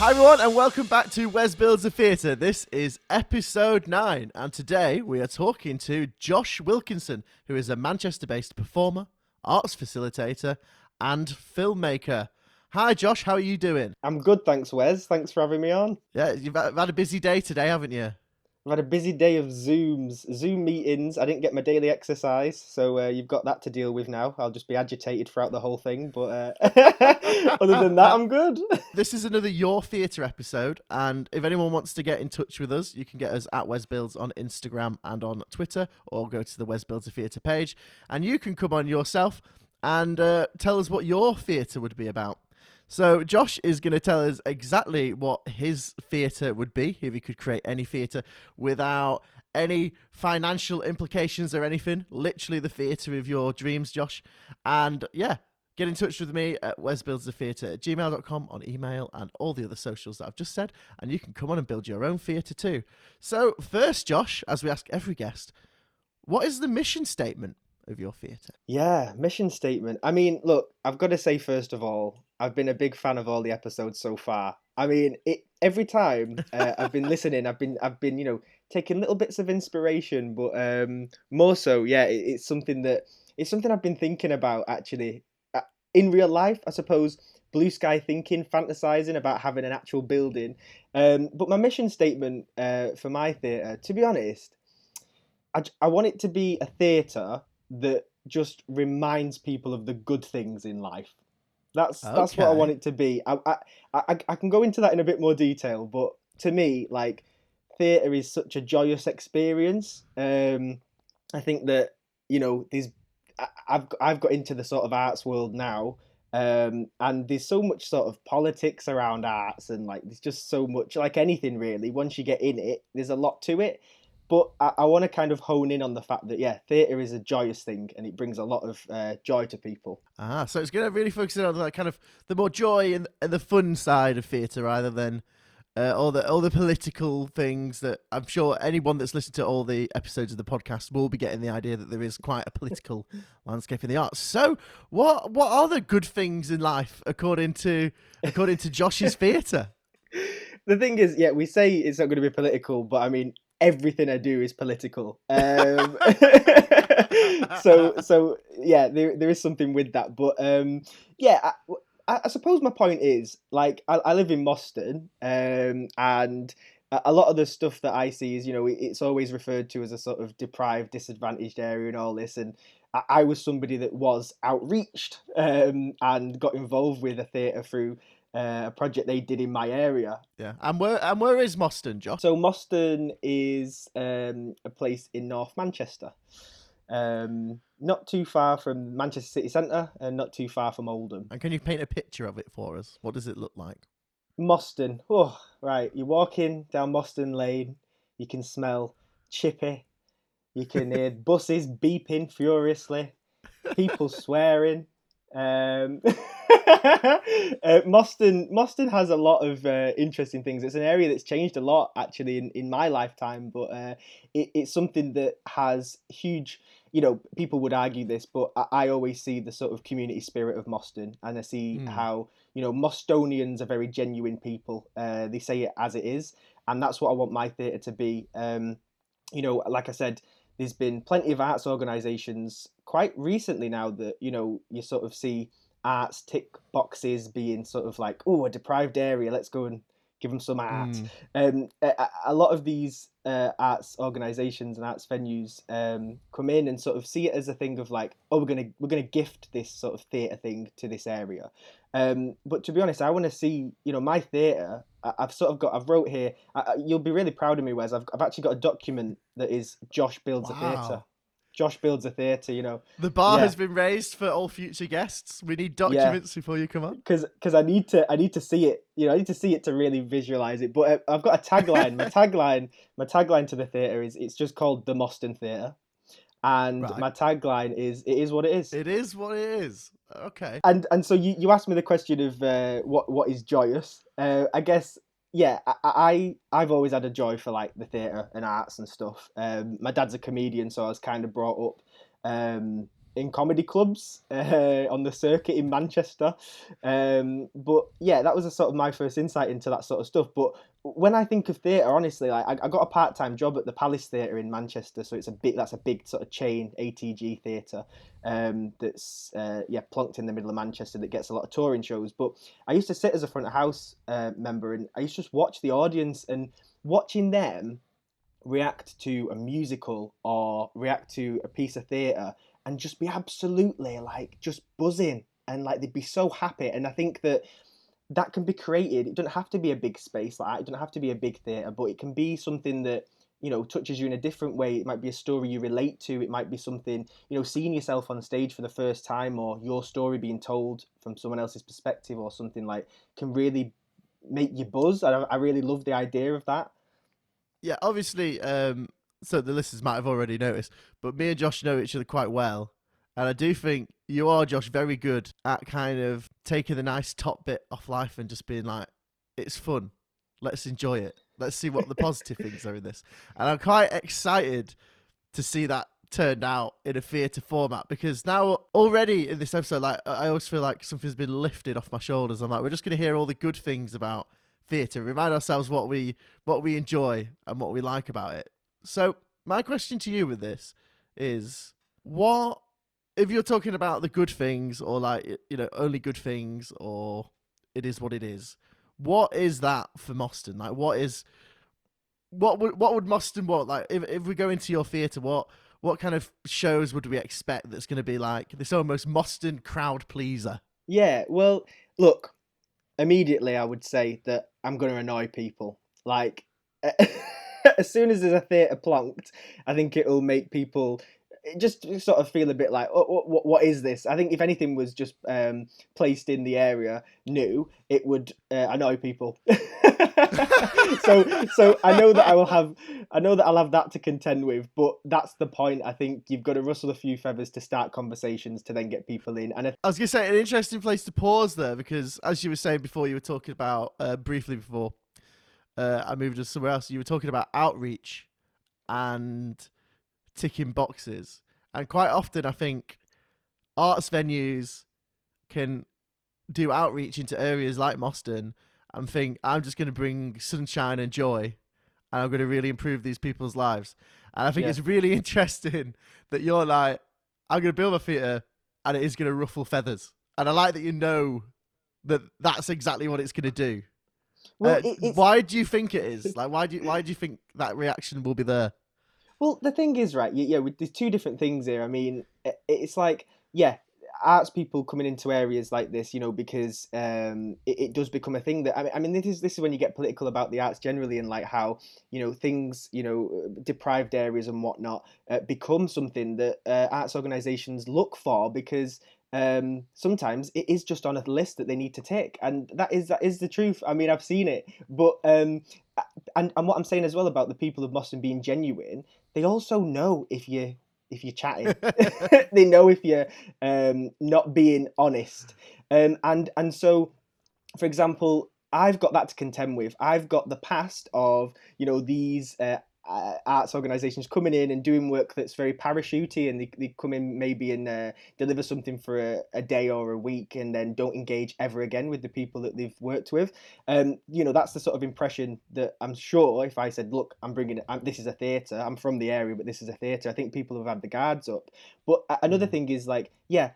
Hi everyone, and welcome back to Wes Builds a Theatre. This is episode nine, and today we are talking to Josh Wilkinson, who is a Manchester-based performer, arts facilitator, and filmmaker. Hi Josh, how are you doing? I'm good, thanks, Wes. Thanks for having me on. Yeah, you've had a busy day today, haven't you? I've had a busy day of Zooms, Zoom meetings. I didn't get my daily exercise, so uh, you've got that to deal with now. I'll just be agitated throughout the whole thing, but uh, other than that, I'm good. This is another Your Theatre episode, and if anyone wants to get in touch with us, you can get us at Wes Builds on Instagram and on Twitter, or go to the Wes Builds Theatre page, and you can come on yourself and uh, tell us what your theatre would be about. So Josh is going to tell us exactly what his theatre would be if he could create any theatre without any financial implications or anything. Literally the theatre of your dreams, Josh. And yeah, get in touch with me at wesbuildstheatre at gmail.com on email and all the other socials that I've just said. And you can come on and build your own theatre too. So first, Josh, as we ask every guest, what is the mission statement of your theatre? Yeah, mission statement. I mean, look, I've got to say first of all, I've been a big fan of all the episodes so far. I mean, it every time uh, I've been listening, I've been I've been you know taking little bits of inspiration, but um, more so, yeah, it, it's something that it's something I've been thinking about actually uh, in real life. I suppose blue sky thinking, fantasizing about having an actual building. Um, but my mission statement uh, for my theatre, to be honest, I, I want it to be a theatre that just reminds people of the good things in life. That's that's what I want it to be. I, I I I can go into that in a bit more detail, but to me, like theatre is such a joyous experience. Um, I think that you know these. I- I've I've got into the sort of arts world now, um, and there's so much sort of politics around arts, and like there's just so much like anything really. Once you get in it, there's a lot to it. But I, I want to kind of hone in on the fact that yeah, theatre is a joyous thing, and it brings a lot of uh, joy to people. Ah, so it's going to really focus on like kind of the more joy and, and the fun side of theatre rather than uh, all the all the political things that I'm sure anyone that's listened to all the episodes of the podcast will be getting the idea that there is quite a political landscape in the arts. So, what what are the good things in life according to according to Josh's theatre? the thing is, yeah, we say it's not going to be political, but I mean, everything I do is political. Um, so, so yeah, there there is something with that. But um, yeah, I, I suppose my point is, like, I, I live in Moston, um, and a lot of the stuff that I see is, you know, it's always referred to as a sort of deprived, disadvantaged area and all this, and. I- I was somebody that was outreached um, and got involved with a theatre through uh, a project they did in my area. Yeah, and where and where is Moston, Josh? So Moston is um, a place in North Manchester, um, not too far from Manchester City Centre and not too far from Oldham. And can you paint a picture of it for us? What does it look like? Moston, oh right, you're walking down Moston Lane, you can smell chippy, you can hear buses beeping furiously, people swearing. Um, uh, Moston, Moston has a lot of uh, interesting things. It's an area that's changed a lot actually in, in my lifetime, but uh, it, it's something that has huge. You know, people would argue this, but I, I always see the sort of community spirit of Moston, and I see Mm. how you know Mostonians are very genuine people. Uh, they say it as it is, and that's what I want my theatre to be. Um, you know, like I said, there's been plenty of arts organisations quite recently now that you know you sort of see arts tick boxes being sort of like oh a deprived area let's go and give them some art Mm. um, a, a- lot of these uh, arts organisations and arts venues um, come in and sort of see it as a thing of like oh we're gonna we're gonna gift this sort of theatre thing to this area um, but to be honest I want to see you know my theatre I- I've sort of got I've wrote here I, you'll be really proud of me Wes I've, I've actually got a document that is Josh builds a theatre Wow. Josh builds a theatre you know The bar Yeah. has been raised for all future guests. We need documents before you come on. because I need to I need to see it. You know, I need to see it to really visualize it. But uh, I've got a tagline. my tagline, my tagline to the theater is it's just called the Moston Theater, and Right. my tagline is it is what it is. It is what it is. Okay. and and so you, you asked me the question of uh, what what is joyous. Uh, I guess yeah, I, I I've always had a joy for like the theatre and arts and stuff. Um, my dad's a comedian, so I was kind of brought up. Um, in comedy clubs uh, on the circuit in Manchester. Um, but yeah, that was a sort of my first insight into that sort of stuff. But when I think of theatre, honestly, like I, I got a part time job at the Palace Theatre in Manchester, so it's a big that's a big sort of chain ATG theatre um, that's uh, yeah plonked in the middle of Manchester that gets a lot of touring shows. But I used to sit as a front of house uh, member, and I used to just watch the audience and watching them react to a musical or react to a piece of theatre and just be absolutely like just buzzing and like they'd be so happy. And I think that that can be created. It doesn't have to be a big space like that. It doesn't have to be a big theatre, but it can be something that you know touches you in a different way. It might be a story you relate to. It might be something you know seeing yourself on stage for the first time, or your story being told from someone else's perspective, or something like can really make you buzz. I, I really love the idea of that. Yeah, obviously, um, so the listeners might have already noticed, but me and Josh know each other quite well. And I do think you are, Josh, very good at kind of taking the nice top bit off life and just being like, it's fun. Let's enjoy it. Let's see what the positive things are in this. And I'm quite excited to see that turned out in a theatre format because now already in this episode, like I always feel like something's been lifted off my shoulders. I'm like, we're just going to hear all the good things about theatre, remind ourselves what we what we enjoy and what we like about it. So my question to you with this is what if you're talking about the good things or like you know only good things or it is what it is what is that for Moston? Like what is what would what would Moston want? Like if, if we go into your theatre what what kind of shows would we expect that's going to be like this almost Moston crowd pleaser? Yeah well look immediately I would say that I'm going to annoy people. Like as soon as there's a theatre plonked, I think it'll make people just sort of feel a bit like, oh, what, what is this? I think if anything was just um, placed in the area new, it would uh, annoy people. so, so I know that I will have, I know that I'll have that to contend with. But that's the point. I think you've got to rustle a few feathers to start conversations to then get people in. And if- I was gonna say an interesting place to pause there because, as you were saying before, you were talking about uh, briefly before uh, I moved to somewhere else. You were talking about outreach and ticking boxes, and quite often I think arts venues can do outreach into areas like Moston and think I'm just going to bring sunshine and joy, and I'm going to really improve these people's lives. And I think Yeah. it's really interesting that you're like, I'm going to build a theatre, and it is going to ruffle feathers. And I like that you know that that's exactly what it's going to do. Well, Uh, it, why do you think it is? Like, why do you, why do you think that reaction will be there? Well, the thing is, right? Yeah, there's two different things here. I mean, it's like, yeah, arts people coming into areas like this, you know, because um, it, it does become a thing that I mean, I mean, this is this is when you get political about the arts generally, and like how you know things, you know, deprived areas and whatnot uh, become something that uh, arts organisations look for because um sometimes it is just on a list that they need to tick and that is that is the truth. I mean i've seen it. But um and and what i'm saying as well about the people of Moston being genuine they also know if you if you're chatting. They know if you're um not being honest. Um and and so for example i've got that to contend with. I've got the past of you know these uh, uh, arts organizations coming in and doing work that's very parachutey and they, they come in maybe and uh, deliver something for a, a day or a week and then don't engage ever again with the people that they've worked with um, you know that's the sort of impression that i'm sure if i said look i'm bringing I'm, this is a theatre i'm from the area but this is a theatre i think people have had the guards up but another Mm. thing is like yeah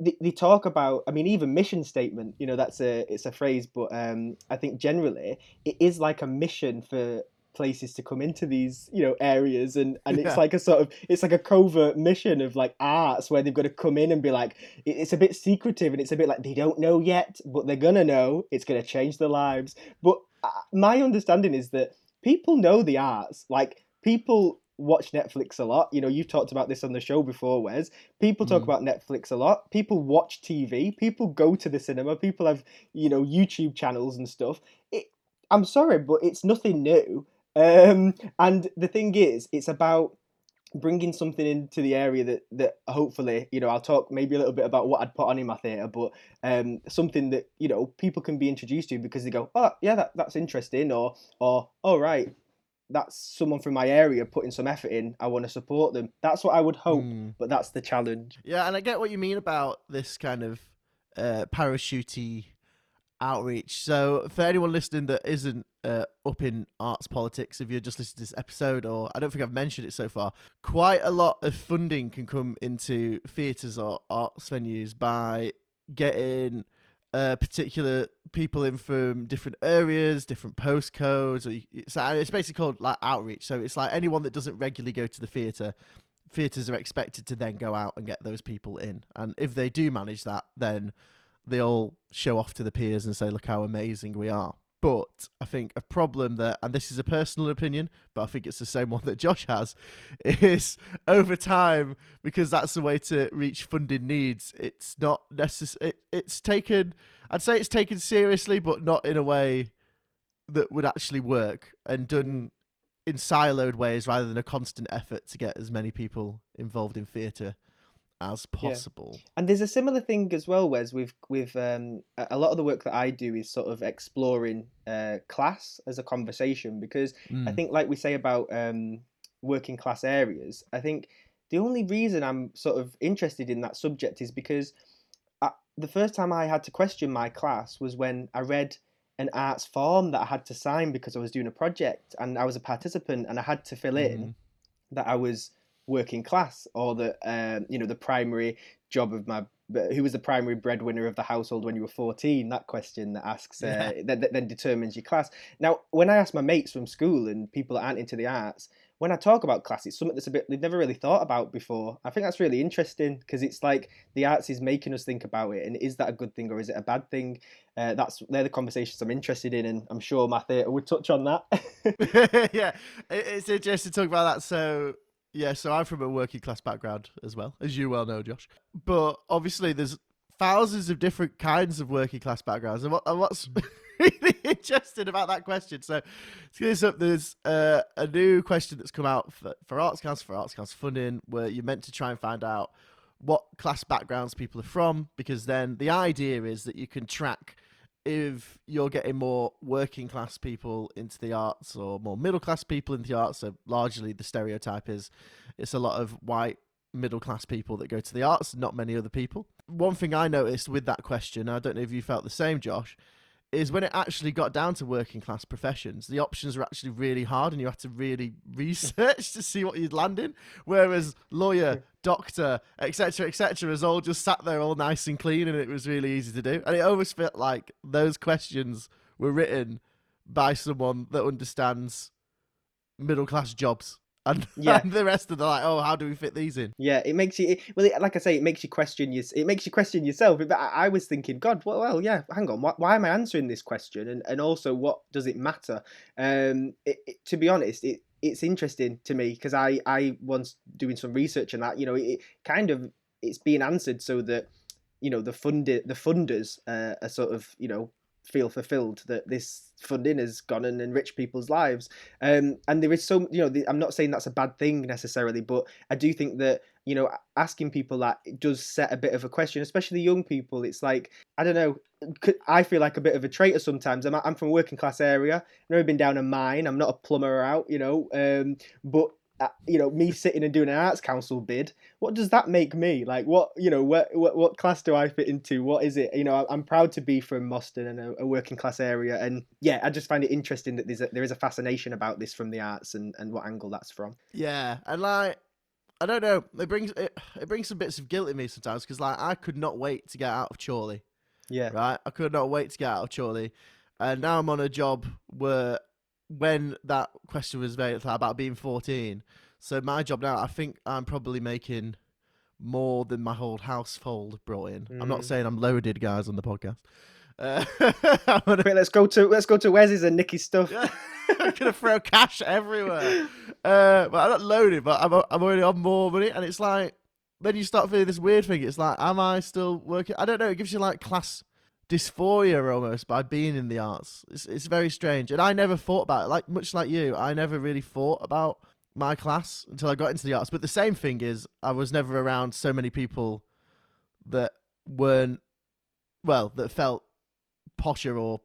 they, they talk about i mean even mission statement you know that's a it's a phrase but um i think generally it is like a mission for places to come into these you know areas and and Yeah. it's like a sort of it's like a covert mission of like arts where they've got to come in and be like it's a bit secretive and it's a bit like they don't know yet but they're gonna know it's gonna change their lives. But uh, my understanding is that people know the arts like people watch netflix a lot. You know you've talked about this on the show before wes. People talk Mhm. about netflix a lot. People watch tv people go to the cinema. People have you know youtube channels and stuff. It, i'm sorry but it's nothing new um, and the thing is it's about bringing something into the area that that hopefully you know I'll talk maybe a little bit about what I'd put on in my theatre, but um, something that you know people can be introduced to because they go, oh yeah, that, that's interesting, or or oh right, that's someone from my area putting some effort in. I want to support them. That's what I would hope, Mm. but that's the challenge. Yeah, and I get what you mean about this kind of uh, parachutey outreach. So, for anyone listening that isn't uh, up in arts politics, if you're just listening to this episode, or I don't think I've mentioned it so far, quite a lot of funding can come into theatres or arts venues by getting uh, particular people in from different areas, different postcodes. Or you, uh, it's basically called like outreach. So it's like anyone that doesn't regularly go to the theatre theatres are expected to then go out and get those people in. And if they do manage that, then they all show off to the peers and say, look how amazing we are. But I think a problem that, and this is a personal opinion, but I think it's the same one that Josh has, is over time, because that's the way to reach funding needs, it's not necessary. It, it's taken, I'd say it's taken seriously, but not in a way that would actually work and done in siloed ways rather than a constant effort to get as many people involved in theatre as possible. And there's a similar thing as well, Wes, with with um, a lot of the work that I do is sort of exploring uh, class as a conversation because I Mm. think, like we say about um, working class areas, I think the only reason I'm sort of interested in that subject is because I, the first time I had to question my class was when I read an arts form that I had to sign because I was doing a project and I was a participant and I had to fill in Mhm. that I was working class or that um, you know the primary job of my who was the primary breadwinner of the household when you were 14 that question that asks uh, that, that then determines your class. Now when i ask my mates from school and people that aren't into the arts when i talk about class it's something that's a bit they've never really thought about before. I think that's really interesting because it's like the arts is making us think about it and is that a good thing or is it a bad thing? Uh, that's they're the conversations i'm interested in and i'm sure my theatre would touch on that. Yeah, it's interesting to talk about that. So, yeah, so I'm from a working class background as well, as you well know, Josh. But obviously, there's thousands of different kinds of working class backgrounds. And, what, and what's really interesting about that question? So, to get this up, there's uh, a new question that's come out for, for Arts Council, for Arts Council funding, where you're meant to try and find out what class backgrounds people are from, because then the idea is that you can track if you're getting more working class people into the arts or more middle class people into the arts, so largely the stereotype is it's a lot of white middle class people that go to the arts, not many other people. One thing I noticed with that question, I don't know if you felt the same, Josh, is when it actually got down to working class professions, the options were actually really hard and you had to really research to see what you'd land in. Whereas lawyer, doctor, etc., etc., was all just sat there all nice and clean and it was really easy to do. And it always felt like those questions were written by someone that understands middle class jobs. And, Yeah. and the rest of the like, oh, how do we fit these in? Yeah, it makes you. It, well, it, like I say, it makes you question your. It makes you question yourself. But I, I was thinking, God, well, well yeah. Hang on, why, why am I answering this question? And and also, what does it matter? Um, it, it- to be honest, it it's interesting to me because I I once doing some research and that. You know, it, kind of it's being answered so that you know the funded the funders uh, are sort of you know feel fulfilled that this funding has gone and enriched people's lives. Um, and there is so you know the, i'm not saying that's a bad thing necessarily but i do think that you know asking people that does set a bit of a question especially young people. It's like i don't know i feel like a bit of a traitor sometimes. I'm, I'm from a working class area. I've never been down a mine. I'm not a plumber out you know um, but Uh, you know me sitting and doing an arts council bid what does that make me? Like what you know what what, what class do i fit into? What is it? You know i'm proud to be from Moston and a, a working class area and yeah i just find it interesting that there's a, there is a fascination about this from the arts and and what angle that's from. Yeah, and like I don't know, it brings it, it brings some bits of guilt in me sometimes because like I could not wait to get out of Chorley, yeah. right? I could not wait to get out of Chorley, and now I'm on a job where when that question was made about being 14, so my job now, I think I'm probably making more than my whole household brought in. I'm not Mm. saying I'm loaded, guys, on the podcast. Uh, gonna Quick, let's go to let's go to Wes's and Nikki's stuff. I'm gonna throw cash everywhere. Uh, but I'm not loaded, but I'm I'm already on more money, and it's like then you start feeling this weird thing. It's like, am I still working? I don't know. It gives you like class dysphoria almost by being in the arts. It's it's very strange, and I never thought about it. Like much like you, I never really thought about my class until I got into the arts. But the same thing is, I was never around so many people that weren't well that felt posher or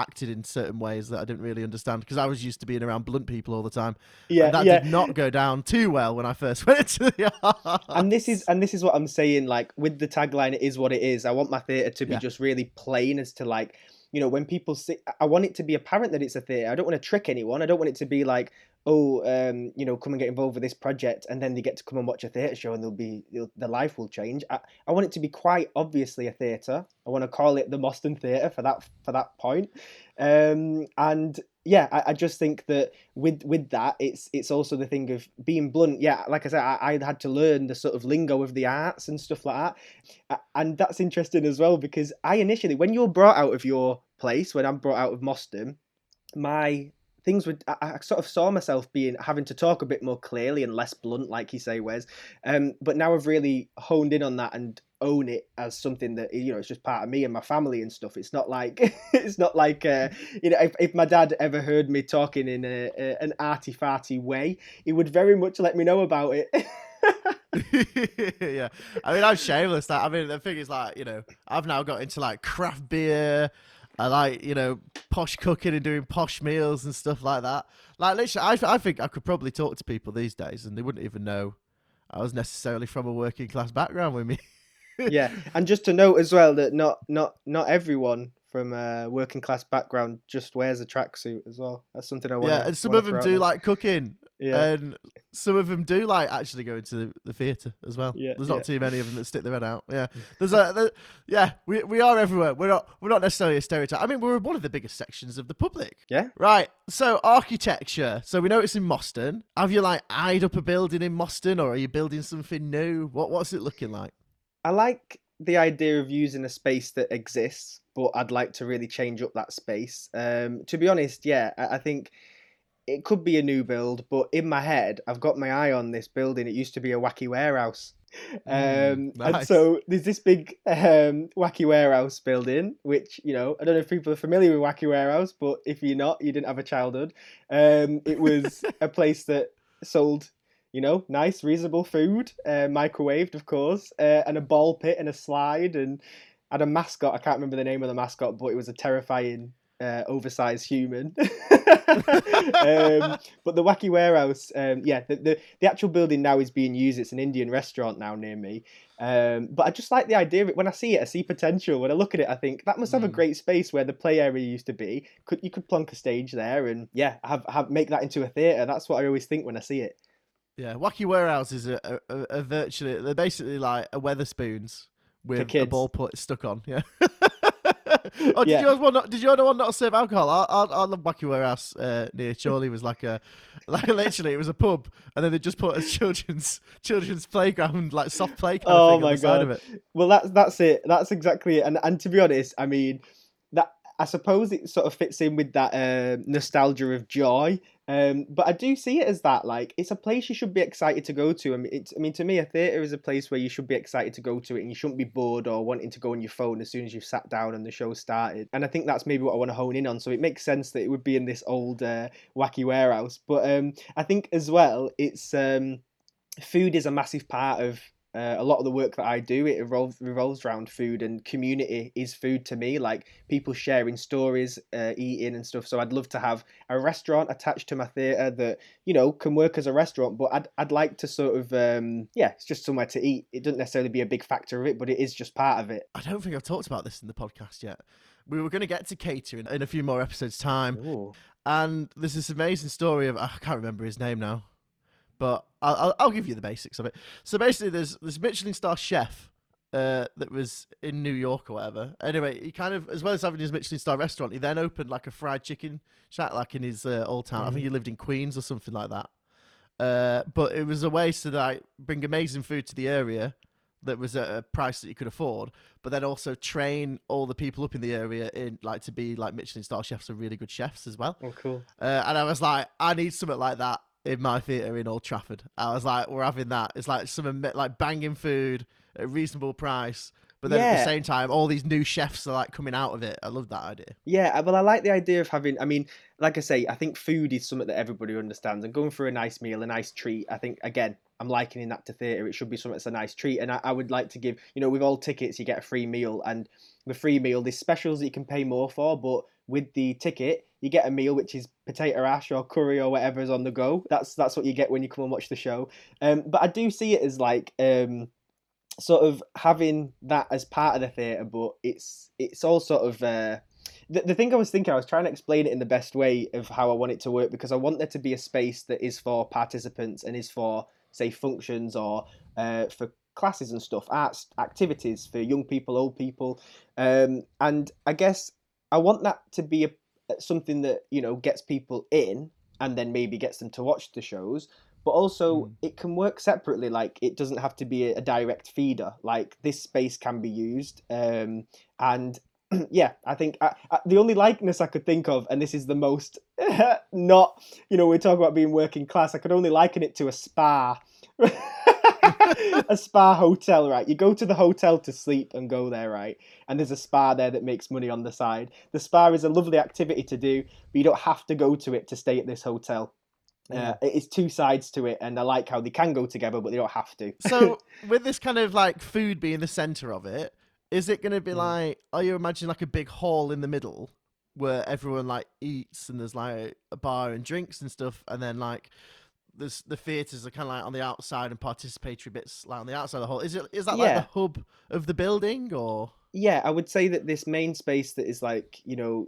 acted in certain ways that I didn't really understand because I was used to being around blunt people all the time. Yeah, and that yeah. did not go down too well when I first went into the art. and this is and this is what I'm saying. Like with the tagline, it is what it is. I want my theatre to be Yeah. just really plain as to like, you know, when people see, I want it to be apparent that it's a theatre. I don't want to trick anyone. I don't want it to be like, oh, um, you know, come and get involved with this project, and then they get to come and watch a theatre show, and they'll be their life will change. I, I want it to be quite obviously a theatre. I want to call it the Moston Theatre for that for that point. Um, and yeah, I, I just think that with with that, it's it's also the thing of being blunt. Yeah, like I said, I, I had to learn the sort of lingo of the arts and stuff like that, and that's interesting as well because I initially, when you're brought out of your place, when I'm brought out of Moston, my things would I, I sort of saw myself being having to talk a bit more clearly and less blunt, like you say, Wes. Um, but now I've really honed in on that and own it as something that you know it's just part of me and my family and stuff. It's not like it's not like uh, you know if, if my dad ever heard me talking in a, a, an arty farty way, he would very much let me know about it. yeah, I mean, I'm shameless. That I mean, the thing is, like, you know, I've now got into like craft beer. I like, you know, posh cooking and doing posh meals and stuff like that. Like, literally, I, I think I could probably talk to people these days and they wouldn't even know I was necessarily from a working class background with me. yeah, and just to note as well that not not not everyone from a working class background just wears a tracksuit as well. That's something I want. yeah, and some of them do like cooking, Yeah, and some of them do like actually going to the, the theatre as well. Yeah, there's not yeah. too many of them that stick their head out. Yeah, there's a there, yeah, we we are everywhere. We're not we're not necessarily a stereotype. I mean, we're one of the biggest sections of the public. yeah. Right. So architecture. So we know it's in Moston. Have you like eyed up a building in Moston, or are you building something new? What what's it looking like? I like the idea of using a space that exists, but I'd like to really change up that space. Um, to be honest, yeah, I, I think it could be a new build, but in my head, I've got my eye on this building. It used to be a wacky warehouse. Um, Mm, And so there's this big um, wacky warehouse building, which you know I don't know if people are familiar with wacky warehouse, but if you're not, you didn't have a childhood. Um, it was a place that sold, you know, nice, reasonable food, uh, microwaved, of course, uh, and a ball pit and a slide, and had a mascot. I can't remember the name of the mascot, but it was a terrifying, uh, oversized human. um, but the wacky warehouse, um, yeah, the, the the actual building now is being used. It's an Indian restaurant now near me. Um, but I just like the idea of it. When I see it, I see potential. When I look at it, I think that must have a Mm. great space where the play area used to be. Could you could plonk a stage there and yeah, have have make that into a theatre. That's what I always think when I see it. Yeah, Wacky Warehouse is a, a, a, a virtually they're basically like a Wetherspoons with a ball put stuck on. Yeah. oh, did Yeah. yours one not? Did your other one not serve alcohol? I, I, I love Wacky Warehouse uh, near Chorley was like a like literally it was a pub and then they just put a children's children's playground like soft play Oh thing my on the side God. of it. Well, that's that's it. That's exactly it. And and to be honest, I mean I suppose it sort of fits in with that uh, nostalgia of joy. Um, but I do see it as that like it's a place you should be excited to go to. I mean, I mean to me, a theater is a place where you should be excited to go to it, and you shouldn't be bored or wanting to go on your phone as soon as you've sat down and the show started. And I think that's maybe what I want to hone in on. So it makes sense that it would be in this old uh, wacky warehouse. But um, I think as well, it's um, food is a massive part of uh, a lot of the work that I do. It revolves, revolves around food, and community is food to me. Like people sharing stories, uh, eating and stuff. So I'd love to have a restaurant attached to my theatre that you know can work as a restaurant. But I'd I'd like to sort of um, yeah, it's just somewhere to eat. It doesn't necessarily be a big factor of it, but it is just part of it. I don't think I've talked about this in the podcast yet. We were going to get to catering in a few more episodes' time. Ooh. and there's this amazing story of I can't remember his name now, but I'll, I'll, I'll give you the basics of it. So basically, there's this Michelin star chef uh, that was in New York or whatever. Anyway, he kind of, as well as having his Michelin star restaurant, he then opened like a fried chicken shack, like in his uh, old town. I think he lived in Queens or something like that. Uh, but it was a way to like bring amazing food to the area that was at a price that you could afford, but then also train all the people up in the area in like to be like Michelin star chefs and really good chefs as well. Oh, cool. Uh, and I was like, I need something like that in my theatre in Old Trafford. I was like, we're having that. It's like some like banging food at a reasonable price but then at the same time, all these new chefs are like coming out of it. I love that idea. Yeah, uh, well, I like the idea of having. I mean, like I say, I think food is something that everybody understands, and going for a nice meal, a nice treat. I think again, I'm likening that to theatre. It should be something that's a nice treat, and I, I would like to give. You know, with all tickets, you get a free meal, and the free meal, there's specials that you can pay more for, but with the ticket, you get a meal which is potato ash or curry or whatever is on the go. That's that's what you get when you come and watch the show. Um, but I do see it as like. Um, sort of having that as part of the theatre, but it's it's all sort of uh, the the thing I was thinking. I was trying to explain it in the best way of how I want it to work because I want there to be a space that is for participants and is for say functions or uh, for classes and stuff, arts activities for young people, old people, um, and I guess I want that to be a something that you know gets people in and then maybe gets them to watch the shows but also Mm. it can work separately like it doesn't have to be a, a direct feeder like this space can be used um, and yeah i think I, I, the only likeness i could think of and this is the most not you know we talk about being working class i could only liken it to a spa a spa hotel right you go to the hotel to sleep and go there right and there's a spa there that makes money on the side the spa is a lovely activity to do but you don't have to go to it to stay at this hotel uh, it's two sides to it, and I like how they can go together, but they don't have to. So with this kind of like food being the center of it, is it going to be Mm. like? Are you imagining like a big hall in the middle where everyone like eats and there's like a bar and drinks and stuff, and then like there's the theaters are kind of like on the outside and participatory bits like on the outside of the hall. Is it is that like the hub of the building or? yeah, I would say that this main space that is like, you know,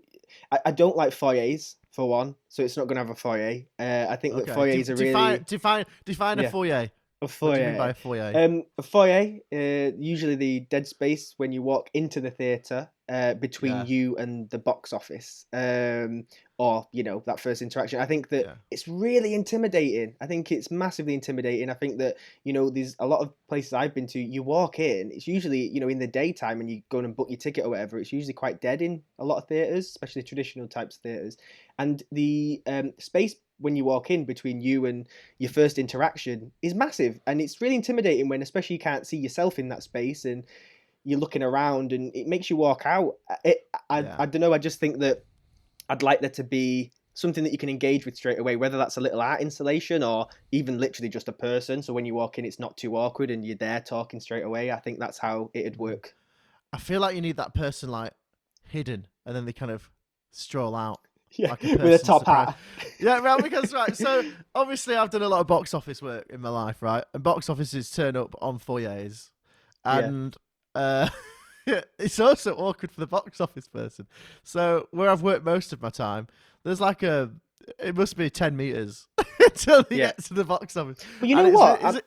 I, I don't like foyers for one, so it's not going to have a foyer. Uh, I think that foyers De- are really define define define a foyer. a What do you mean foyer. by a foyer? Um, a foyer, uh, usually the dead space when you walk into the theatre uh, between Yeah. you and the box office, um, or you know that first interaction. I think that Yeah. it's really intimidating. I think it's massively intimidating. I think that you know there's a lot of places I've been to. You walk in, it's usually you know in the daytime, and you go and book your ticket or whatever. It's usually quite dead in a lot of theatres, especially traditional types of theatres. And the um, space when you walk in between you and your first interaction is massive and it's really intimidating when especially you can't see yourself in that space and you're looking around and it makes you walk out it, I, Yeah. I don't know i just think that i'd like there to be something that you can engage with straight away whether that's a little art installation or even literally just a person so when you walk in it's not too awkward and you're there talking straight away i think that's how it'd work I feel like you need that person like hidden, and then they kind of stroll out. yeah Like a with a top surprise. hat Yeah, well, because right. So obviously, I've done a lot of box office work in my life, right? And box offices turn up on foyers, Yeah. and uh, it's also awkward for the box office person. So where I've worked most of my time, there's like a. It must be ten meters until they Yeah. get to the box office. but you know it's- what is it-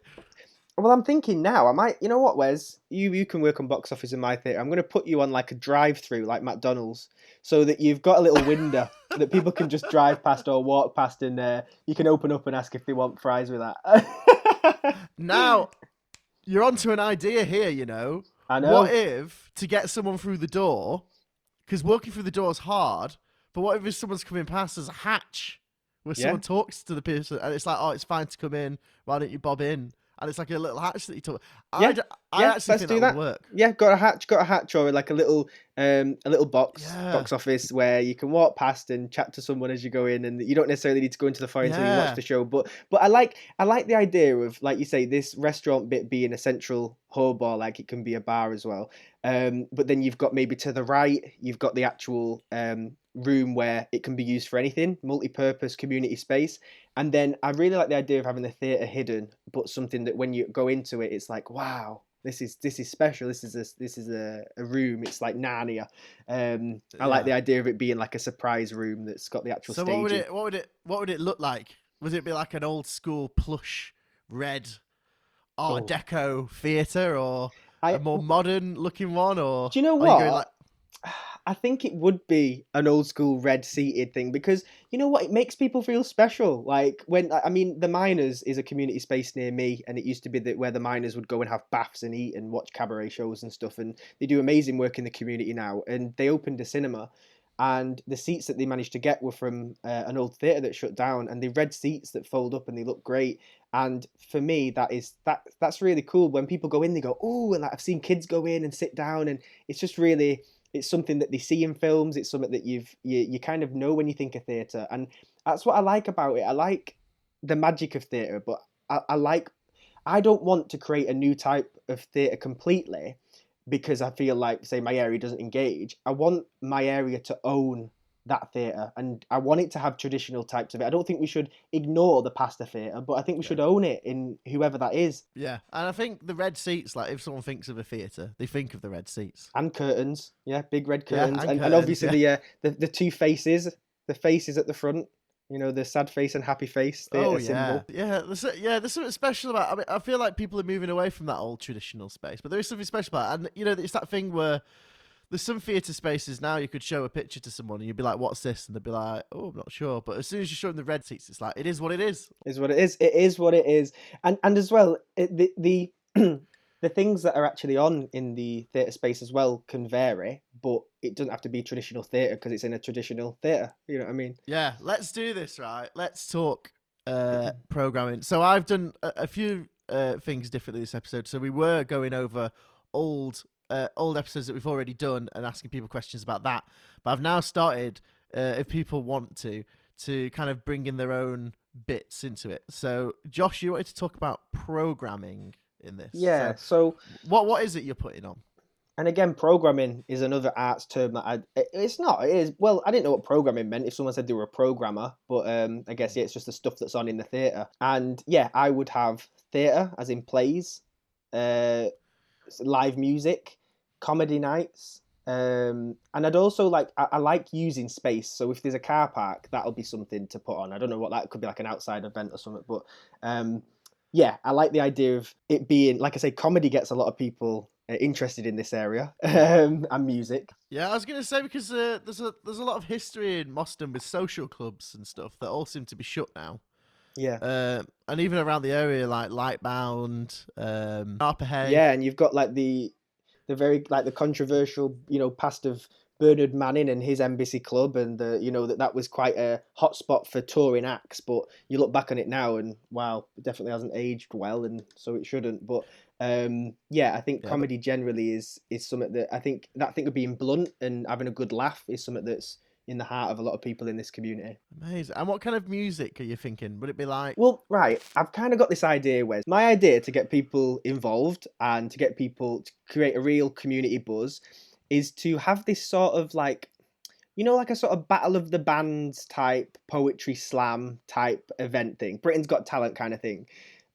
Well, I'm thinking now. I might. You know what, Wes? You you can work on box office in my theatre. I'm going to put you on like a drive-through, like McDonald's, so that you've got a little window that people can just drive past or walk past, and uh, you can open up and ask if they want fries with that. now, you're onto an idea here. You know, I know. What if to get someone through the door, because walking through the door is hard, but what if someone's coming past as a hatch where Yeah. someone talks to the person and it's like, oh, it's fine to come in. Why don't you bob in? And it's like a little hatch that you talk. Yeah, I, d- I yeah, actually let's do that, work. yeah, got a hatch, got a hatch, or like a little, um, a little box, Yeah. box office where you can walk past and chat to someone as you go in, and you don't necessarily need to go into the foyer until you Yeah. watch the show. But, but I like, I like the idea of, like you say, this restaurant bit being a central hub, or like it can be a bar as well. Um, but then you've got maybe to the right, you've got the actual um room where it can be used for anything, multi-purpose community space. And then I really like the idea of having the theatre hidden, but something that when you go into it, it's like, wow, this is this is special. This is a this is a, a room. It's like Narnia. Um, I like the idea of it being like a surprise room that's got the actual So staging. what would it? What would it? What would it look like? Would it be like an old school plush red Art Oh. Deco theatre or I, a more modern looking one? Or Do you know what? I think it would be an old school red seated thing because you know what? It makes people feel special. Like when I mean, the Miners is a community space near me, and it used to be that where the miners would go and have baths and eat and watch cabaret shows and stuff. And they do amazing work in the community now. And they opened a cinema, and the seats that they managed to get were from uh, an old theatre that shut down, and they red seats that fold up and they look great. And for me, that is that that's really cool. When people go in, they go, "Oh!" And like, I've seen kids go in and sit down, and it's just really it's something that they see in films. It's something that you've you, you kind of know when you think of theatre, and that's what I like about it. I like the magic of theatre, but I, I like I don't want to create a new type of theatre completely because I feel like, say, my area doesn't engage. I want my area to own that theatre and I want it to have traditional types of it. I don't think we should ignore the pasta theatre, but I think we Yeah. should own it in whoever that is. Yeah, and I think the red seats, like if someone thinks of a theatre, they think of the red seats. And curtains, yeah, big red curtains, and and, and, curtains, obviously the, uh, the the two faces, the faces at the front. You know, the sad face and happy face oh symbol. yeah, yeah. There's yeah, there's something special about. I mean, I feel like people are moving away from that old traditional space, but there is something special about. It. And you know, it's that thing where there's some theatre spaces now you could show a picture to someone and you'd be like, "What's this?" and they'd be like, "Oh, I'm not sure." But as soon as you show them the red seats, it's like it is what it is. is what it is. It is what it is, and and as well, it, the the the things that are actually on in the theatre space as well can vary, but it doesn't have to be traditional theatre because it's in a traditional theatre. You know what I mean? Yeah, let's do this, right? Let's talk uh, programming. So I've done a, a few uh, things differently this episode. So we were going over old uh, old episodes that we've already done and asking people questions about that. But I've now started, uh, if people want to, to kind of bring in their own bits into it. So Josh, you wanted to talk about programming in this. Yeah. So So what what is it you're putting on? and again, programming is another arts term that I. It's not. It is. Well, I didn't know what programming meant. If someone said they were a programmer, but um, I guess yeah, it's just the stuff that's on in the theatre. And yeah, I would have theatre as in plays, uh, live music, comedy nights. Um, and I'd also like I, I like using space. So if there's a car park, that'll be something to put on. I don't know what that could be like an outside event or something, but um, yeah, I like the idea of it being like I say, comedy gets a lot of people uh, interested in this area um, and music. Yeah, I was gonna say because uh, there's a there's a lot of history in Moston with social clubs and stuff that all seem to be shut now. Yeah. Uh, and even around the area, like Lightbowne, um, Yeah, and you've got like the the very like the controversial, you know, past of Bernard Manning and his Embassy Club, and the you know that that was quite a hot spot for touring acts. But you look back on it now, and wow, it definitely hasn't aged well, and so it shouldn't. But um, yeah, I think Yeah, but- comedy generally is is something that I think that thing of being blunt and having a good laugh is something that's in the heart of a lot of people in this community. Amazing. And what kind of music are you thinking? Would it be like? Well, right, I've kind of got this idea where my idea to get people involved and to get people to create a real community buzz is to have this sort of like, you know, like a sort of battle of the bands type poetry slam type event thing, Britain's Got Talent kind of thing.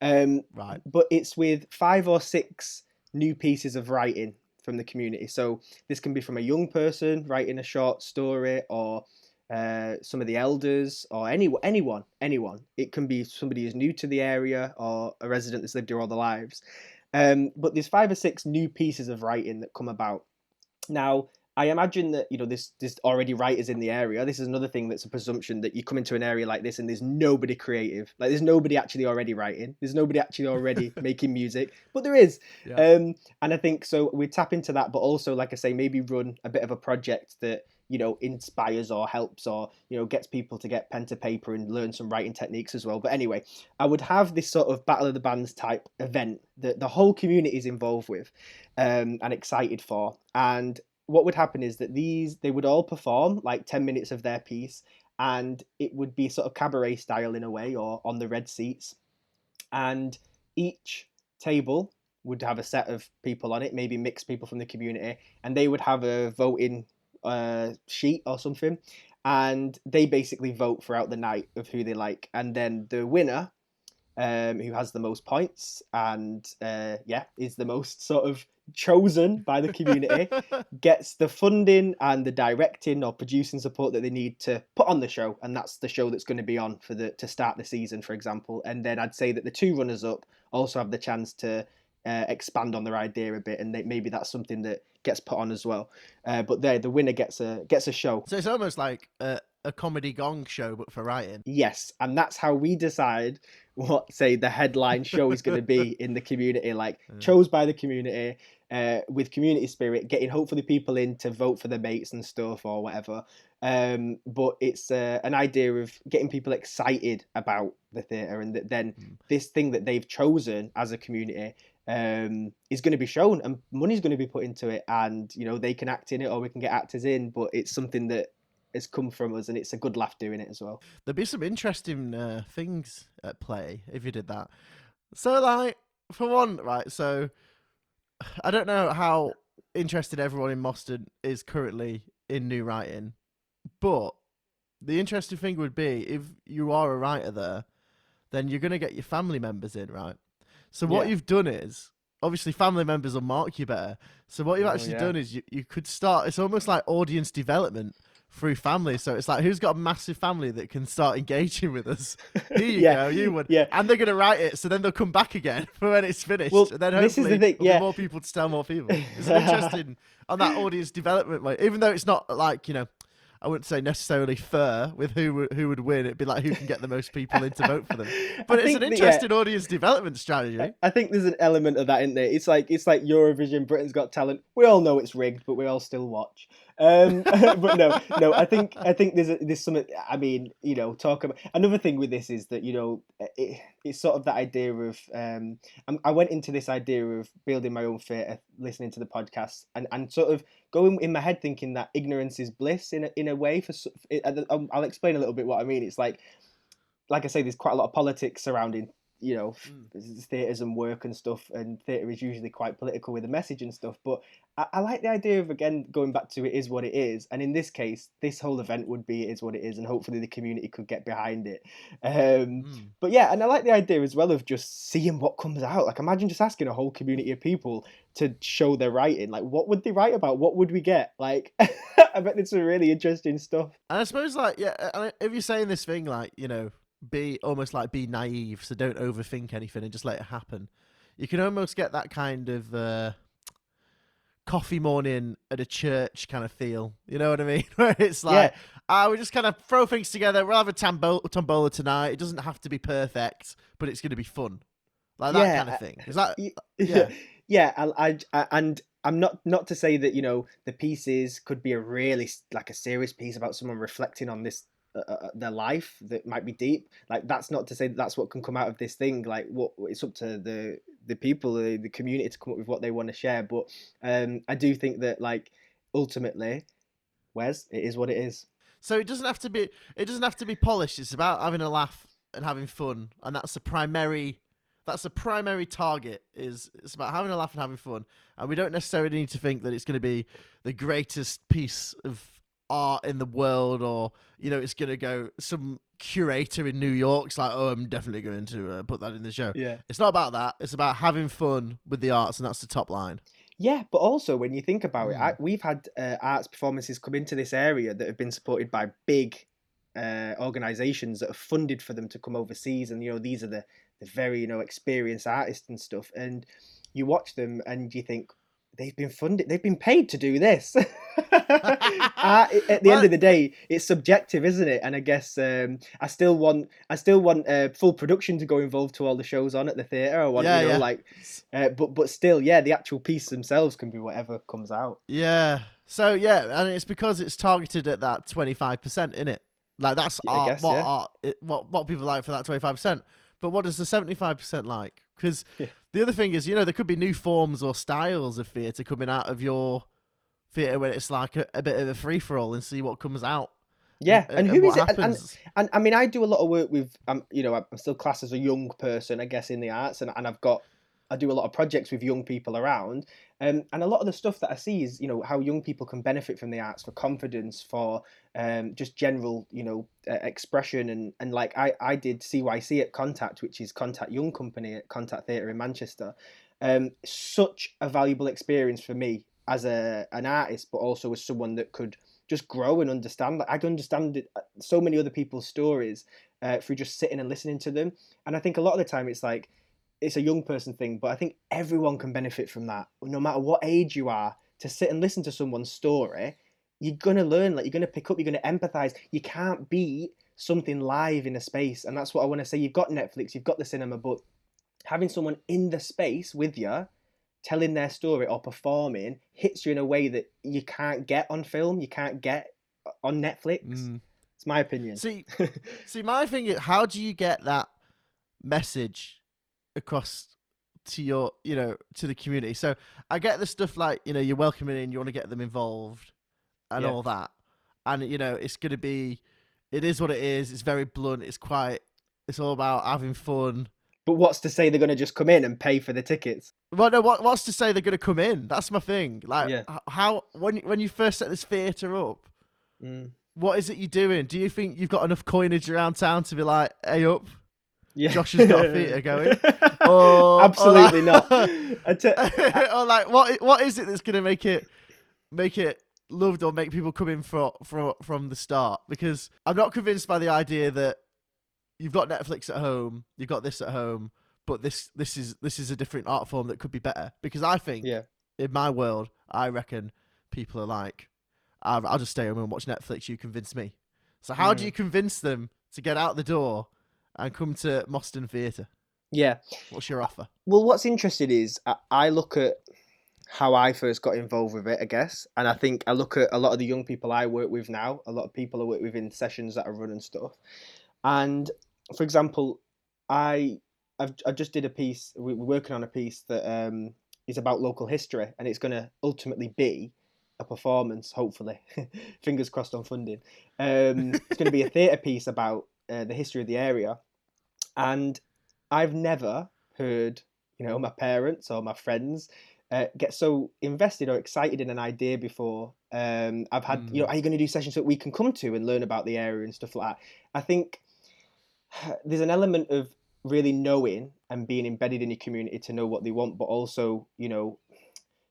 Um, Right. but it's with five or six new pieces of writing from the community. So this can be from a young person writing a short story, or uh, some of the elders, or any anyone, anyone. It can be somebody who's new to the area or a resident that's lived here all their lives. Um, but there's five or six new pieces of writing that come about. Now, I imagine that you know there's there's already writers in the area. This is another thing that's a presumption that you come into an area like this and there's nobody creative. Like there's nobody actually already writing. There's nobody actually already making music, but there is. Yeah. Um, and I think so. We tap into that, but also, like I say, maybe run a bit of a project that you know inspires or helps or you know gets people to get pen to paper and learn some writing techniques as well. But anyway, I would have this sort of battle of the bands type event that the whole community is involved with um, and excited for. And what would happen is that these they would all perform like 10 minutes of their piece and it would be sort of cabaret style in a way or on the red seats. And each table would have a set of people on it maybe mixed people from the community and they would have a voting uh, sheet or something. And they basically vote throughout the night of who they like. And then the winner um, who has the most points and uh, yeah is the most sort of chosen by the community gets the funding and the directing or producing support that they need to put on the show and that's the show that's going to be on for the to start the season for example. And then i'd say that the two runners up also have the chance to uh, expand on their idea a bit and they, maybe that's something that gets put on as well. Uh, but there the winner gets a gets a show. So it's almost like uh, a comedy gong show, but for writing. Yes, and that's how we decide what, say, the headline show is going to be in the community. Like Yeah. chose by the community, uh, with community spirit, getting hopefully people in to vote for their mates and stuff or whatever. Um, but it's uh, an idea of getting people excited about the theatre, and that then Mm. this thing that they've chosen as a community um, is going to be shown, and money's going to be put into it, and you know they can act in it, or we can get actors in. But it's something that has come from us, and it's a good laugh doing it as well. There'd be some interesting uh, things at play if you did that. So, like, for one, right? So, I don't know how interested everyone in Moston is currently in new writing, but the interesting thing would be if you are a writer there, then you're going to get your family members in, right? So, what Yeah. you've done is obviously family members will mark you better. So, what you've Oh, actually yeah. done is you, you could start, it's almost like audience development through family. So it's like who's got a massive family that can start engaging with us? Here you Yeah, go, you would. yeah. And they're gonna write it, so then they'll come back again for when it's finished. Well, and then this is the thing, yeah. more people to tell more people. It's interesting on that audience development way. Even though it's not like, you know, I wouldn't say necessarily fair with who would who would win. It'd be like who can get the most people in to vote for them. But I it's an that- yeah, interesting audience development strategy. I- I think there's an element of that in there. It's like it's like Eurovision, Britain's Got Talent. We all know it's rigged, but we all still watch. Um, but no, no. I think I think there's a, there's some. I mean, you know, talk about another thing with this is that you know it, it's sort of that idea of. Um, I went into this idea of building my own theatre, listening to the podcast, and and sort of going in my head thinking that ignorance is bliss in a, in a way. For I'll explain a little bit what I mean. It's like like I say, there's quite a lot of politics surrounding you know Mm. theatres and work and stuff, and theatre is usually quite political with the message and stuff. But I, I like the idea of again going back to it is what it is, and in this case, this whole event would be it is what it is, and hopefully the community could get behind it. Um, Mm. but yeah, and I like the idea as well of just seeing what comes out. Like imagine just asking a whole community of people to show their writing. Like what would they write about? What would we get? Like I bet it's some really interesting stuff. And I suppose, like, yeah, if you're saying this thing, like, you know, be almost like be naive, so don't overthink anything and just let it happen. You can almost get that kind of uh, coffee morning at a church kind of feel. You know what I mean? Where it's like, ah, we just kind of throw things together. We'll have a tambo- tombola tonight. It doesn't have to be perfect, but it's going to be fun. Like that Yeah, kind of thing. Is that? Yeah. yeah I, I, I- and i'm not not to say that you know the pieces could be a really like a serious piece about someone reflecting on this uh, uh, their life that might be deep like that's not to say that that's what can come out of this thing like what it's up to the the people the, the community to come up with what they want to share but um i do think that like ultimately wes it is what it is So it doesn't have to be. It doesn't have to be polished. It's about having a laugh and having fun, and that's the primary. That's the primary target. Is it's about having a laugh and having fun, and we don't necessarily need to think that it's going to be the greatest piece of art in the world, or you know, it's to go some curator in New York's like, oh, I'm definitely going to uh, put that in the show. yeah It's not about that. It's about having fun with the arts, and that's the top line. Yeah, but also when you think about it, Mm. I, we've had uh, arts performances come into this area that have been supported by big uh, organisations that have funded for them to come overseas, and you know these are the the very you know experienced artists and stuff, and you watch them and you think they've been funded, they've been paid to do this. Art, at the end of the day, it's subjective, isn't it? And I guess um, I still want I still want uh, full production to go involved to all the shows on at the theatre. I want Yeah, you know yeah. like uh, but but still, yeah, the actual piece themselves can be whatever comes out. Yeah. So yeah, and it's because it's targeted at that twenty five percent in it. Like that's Yeah, art, guess, what yeah. art, it, what what people like for that twenty five percent. But what does the seventy five percent like? Because Yeah. The other thing is, you know, there could be new forms or styles of theatre coming out of your theatre where it's like a, a bit of a free for all and see what comes out. Yeah, and who is it? And, and, and I mean, I do a lot of work with, um, you know, I'm still classed as a young person, I guess, in the arts, and, and I've got, I do a lot of projects with young people around, um, and a lot of the stuff that I see is, you know, how young people can benefit from the arts for confidence, for um, just general, you know, uh, expression, and and like I I did CYC at Contact, which is Contact Young Company at Contact Theatre in Manchester, um, such a valuable experience for me as a an artist, but also as someone that could just grow and understand. Like I can understand uh, so many other people's stories uh, through just sitting and listening to them. And I think a lot of the time it's like it's a young person thing, but I think everyone can benefit from that, no matter what age you are. To sit and listen to someone's story you're gonna learn, like you're gonna pick up, you're gonna empathize. You can't beat something live in a space, and that's what I want to say. You've got Netflix, you've got the cinema, but having someone in the space with you, telling their story or performing, hits you in a way that you can't get on film, you can't get on Netflix. Mm. It's my opinion. See, see, my thing is, how do you get that message across to your, you know, to the community? So I get the stuff like, you know, you're welcoming in, you want to get them involved, and Yeah. all that, and you know, it's gonna be, it is what it is. It's very blunt. It's quite. It's all about having fun. But what's to say they're gonna just come in and pay for the tickets? Well, no, what, what's to say they're gonna come in? That's my thing. Like, Yeah. how when you- when you first set this theatre up, Mm. what is it you're doing? Do you think you've got enough coinage around town to be like, hey up? Yeah. Josh has got a theatre going. Or, Absolutely or not. like, te- or like, what what is it that's gonna make it make it loved or make people come in for, from from the start? Because I'm not convinced by the idea that you've got Netflix at home, you've got this at home, but this this is this is a different art form that could be better. Because I think yeah. in my world, I reckon people are like, I'll, I'll just stay home and watch Netflix. You convince me. So how do Mm. you convince them to get out the door and come to Moston Theatre? Yeah. What's your offer? Well, what's interesting is I, I look at how I first got involved with it, I guess, and I think I look at a lot of the young people I work with now, a lot of people I work with in sessions that I run and stuff. And for example, I I've I just did a piece. we- We're working on a piece that um, is about local history, and it's going to ultimately be a performance. Hopefully, fingers crossed on funding. Um, it's going to be a theatre piece about uh, the history of the area, and I've never heard, you know, my parents or my friends uh, get so invested or excited in an idea before. Um, I've had, you know, are you going to do sessions that we can come to and learn about the area and stuff like that? I think there's an element of really knowing and being embedded in your community to know what they want, but also, you know,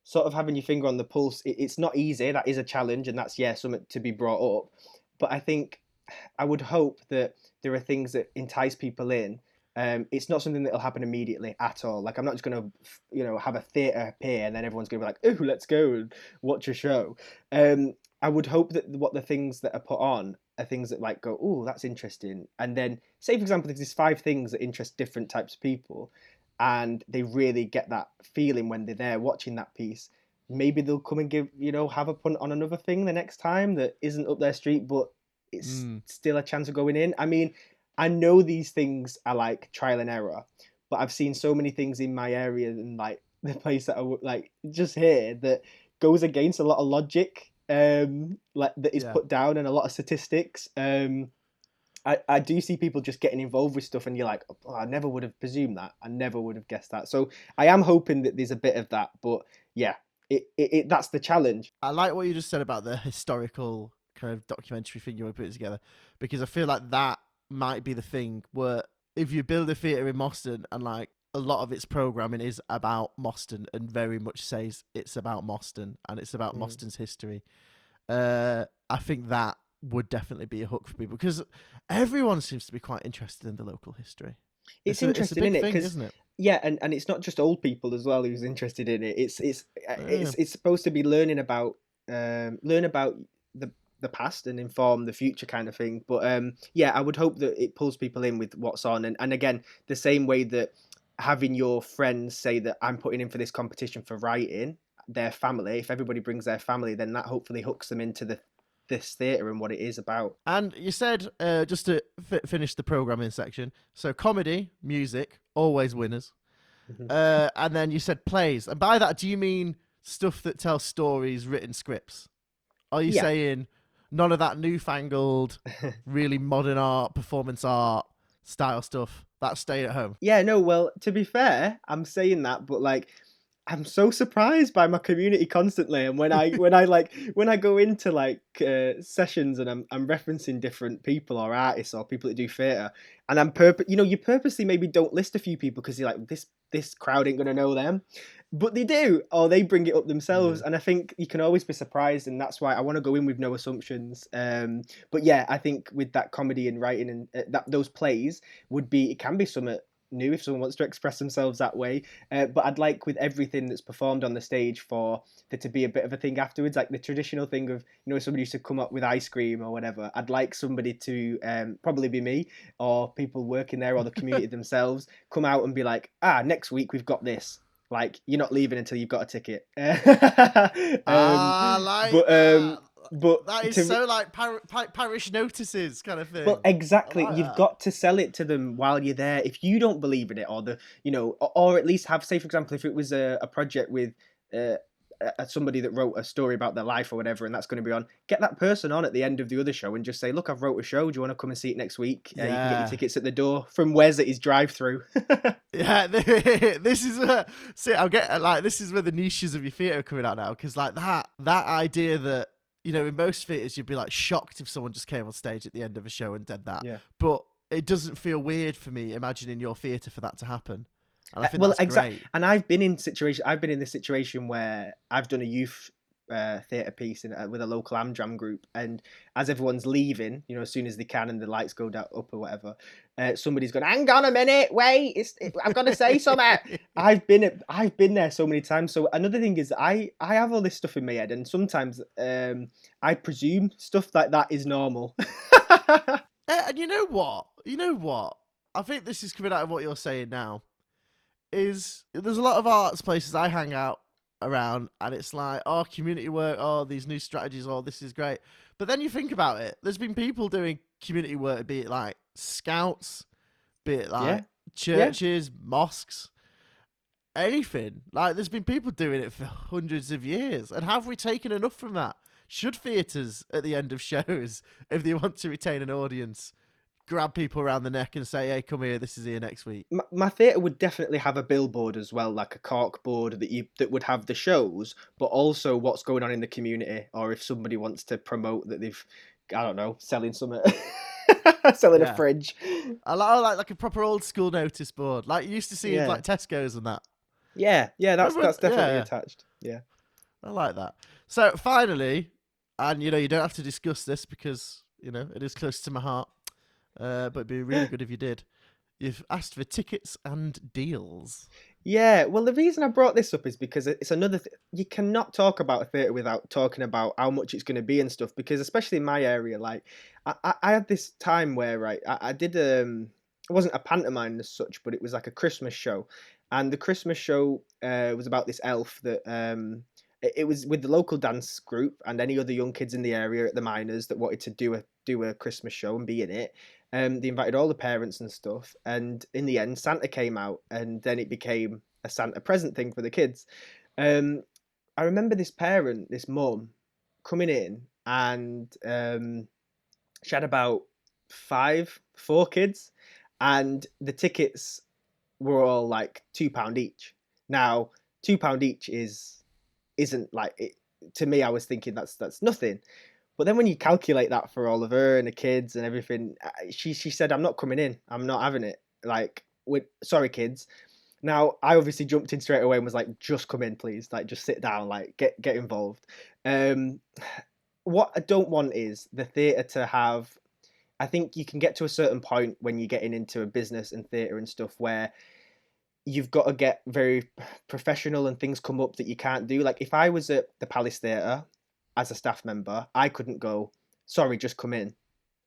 sort of having your finger on the pulse. It, it's not easy. That is a challenge, and that's yeah, something to be brought up. But I think I would hope that there are things that entice people in. Um, it's not something that'll happen immediately at all. Like I'm not just gonna, you know, have a theatre appear and then everyone's gonna be like, "Oh, let's go and watch a show." Um, I would hope that what the things that are put on are things that like go, "Oh, that's interesting," and then say, for example, there's five things that interest different types of people, and they really get that feeling when they're there watching that piece. Maybe they'll come and give, you know, have a punt on another thing the next time that isn't up their street, but it's Mm. still a chance of going in. I mean, I know these things are like trial and error, but I've seen so many things in my area and like the place that I like just here that goes against a lot of logic um like that is Yeah. put down and a lot of statistics um I, I do see people just getting involved with stuff and you're like oh, i never would have presumed that i never would have guessed that so i am hoping that there's a bit of that but yeah it, it, it that's the challenge I like what you just said about the historical kind of documentary thing you want to put together because I feel like that might be the thing where if you build a theatre in Moston and like a lot of its programming is about Moston and very much says it's about Moston and it's about Mm. Moston's history, uh, I think that would definitely be a hook for people because everyone seems to be quite interested in the local history. it's, a, interesting it's a in big it thing, isn't it? yeah and, and it's not just old people as well who's interested in it it's it's uh, it's, Yeah. it's supposed to be learning about um learn about the past and inform the future kind of thing but um yeah i would hope that it pulls people in with what's on and, and again the same way that having your friends say that i'm putting in for this competition for writing their family if everybody brings their family then that hopefully hooks them into the this theatre and what it is about And you said uh, just to fi- finish the programming section. So comedy, music, always winners. Mhm. Uh, and then you said plays. And by that, do you mean stuff that tells stories, written scripts? Are you Yeah. saying none of that newfangled, really modern art, performance art style stuff? That's staying at home. Yeah, no, well, to be fair, I'm saying that, but like I'm so surprised by my community constantly and when I when I like when I go into like uh, sessions and I'm I'm referencing different people or artists or people that do theater and I'm purpose you know, you purposely maybe don't list a few people because you're like this this crowd ain't going to know them. But they do or they bring it up themselves and I think you can always be surprised and that's why I want to go in with no assumptions. Um but yeah, I think with that comedy and writing and uh, that those plays would be it can be something new if someone wants to express themselves that way. Uh, but I'd like with everything that's performed on the stage for there to be a bit of a thing afterwards, like the traditional thing of you know somebody used to come up with ice cream or whatever. I'd like somebody to um, probably be me or people working there or the community themselves come out and be like, ah, next week we've got this. Like you're not leaving until you've got a ticket. um, Ah, like but um, that. But That is to- so like par- pa- parish notices kind of thing. Well, exactly. like You've that. got to sell it to them while you're there. If you don't believe in it, or the you know, or, or at least have, say, for example, if it was a, a project with uh, somebody that wrote a story about their life or whatever, and that's going to be on, get that person on at the end of the other show and just say, "Look, I've wrote a show. Do you want to come and see it next week? Uh, you can get your tickets at the door from where's at his drive-through." Yeah, this is uh, see, I'll get like this is where the niches of your theatre are coming out now because like that that idea that you know in most theatres you'd be like shocked if someone just came on stage at the end of a show and did that. Yeah. But it doesn't feel weird for me imagining your theatre for that to happen. And I Uh, well, exactly. and I've been in situation. I've been in this situation where I've done a youth uh, theatre piece in, uh, with a local Amdram group, and as everyone's leaving, you know, as soon as they can, and the lights go down, up or whatever, uh, somebody's going, "Hang on a minute, wait, it's, it, I've got to say something." I've been at, I've been there so many times. So another thing is, I I have all this stuff in my head, and sometimes um, I presume stuff like that is normal. And you know what? You know what? I think this is coming out of what you're saying now. Is there's a lot of arts places I hang out around, and it's like, oh, community work, oh, these new strategies, oh, this is great. But then you think about it. There's been people doing community work, be it like scouts, be it like churches, mosques, anything. Like there's been people doing it for hundreds of years, and have we taken enough from that? Should theatres at the end of shows, if they want to retain an audience, grab people around the neck and say, "Hey, come here. This is here next week." my, my theatre would definitely have a billboard as well, like a cork board that you that would have the shows, but also what's going on in the community, or if somebody wants to promote that they've, I don't know, selling something, selling Yeah. a fridge. I like, I like like a proper old school notice board, like you used to see in like Tesco's and that. Yeah, yeah, that's Remember- that's definitely yeah, yeah. attached. Yeah. I like that. So finally, and you know, you don't have to discuss this because you know it is close to my heart. Uh, but it'd be really good if you did. You've asked for tickets and deals. Yeah, well, the reason I brought this up is because it's another. Th- you cannot talk about a theatre without talking about how much it's going to be and stuff. Because especially in my area, like I, I, I had this time where right, I, I did um, it wasn't a pantomime as such, but it was like a Christmas show, and the Christmas show uh, was about this elf that um, it, was with the local dance group and any other young kids in the area at the miners that wanted to do a do a Christmas show and be in it. Um, they invited all the parents and stuff, and in the end, Santa came out, and then it became a Santa present thing for the kids. Um, I remember this parent, this mum, coming in, and um, she had about five, four kids, and the tickets were all like two pound each. Now, two pound each is isn't like it, to me. I was thinking that's that's nothing. But then when you calculate that for all of her and the kids and everything, she she said, "I'm not coming in. I'm not having it." Like, with sorry, kids. Now I obviously jumped in straight away and was like, "Just come in, please. Like, just sit down. Like, get get involved." Um, what I don't want is the theatre to have. I think you can get to a certain point when you're getting into a business and theatre and stuff where you've got to get very professional and things come up that you can't do. Like if I was at the Palace Theatre as a staff member, I couldn't go, sorry, just come in.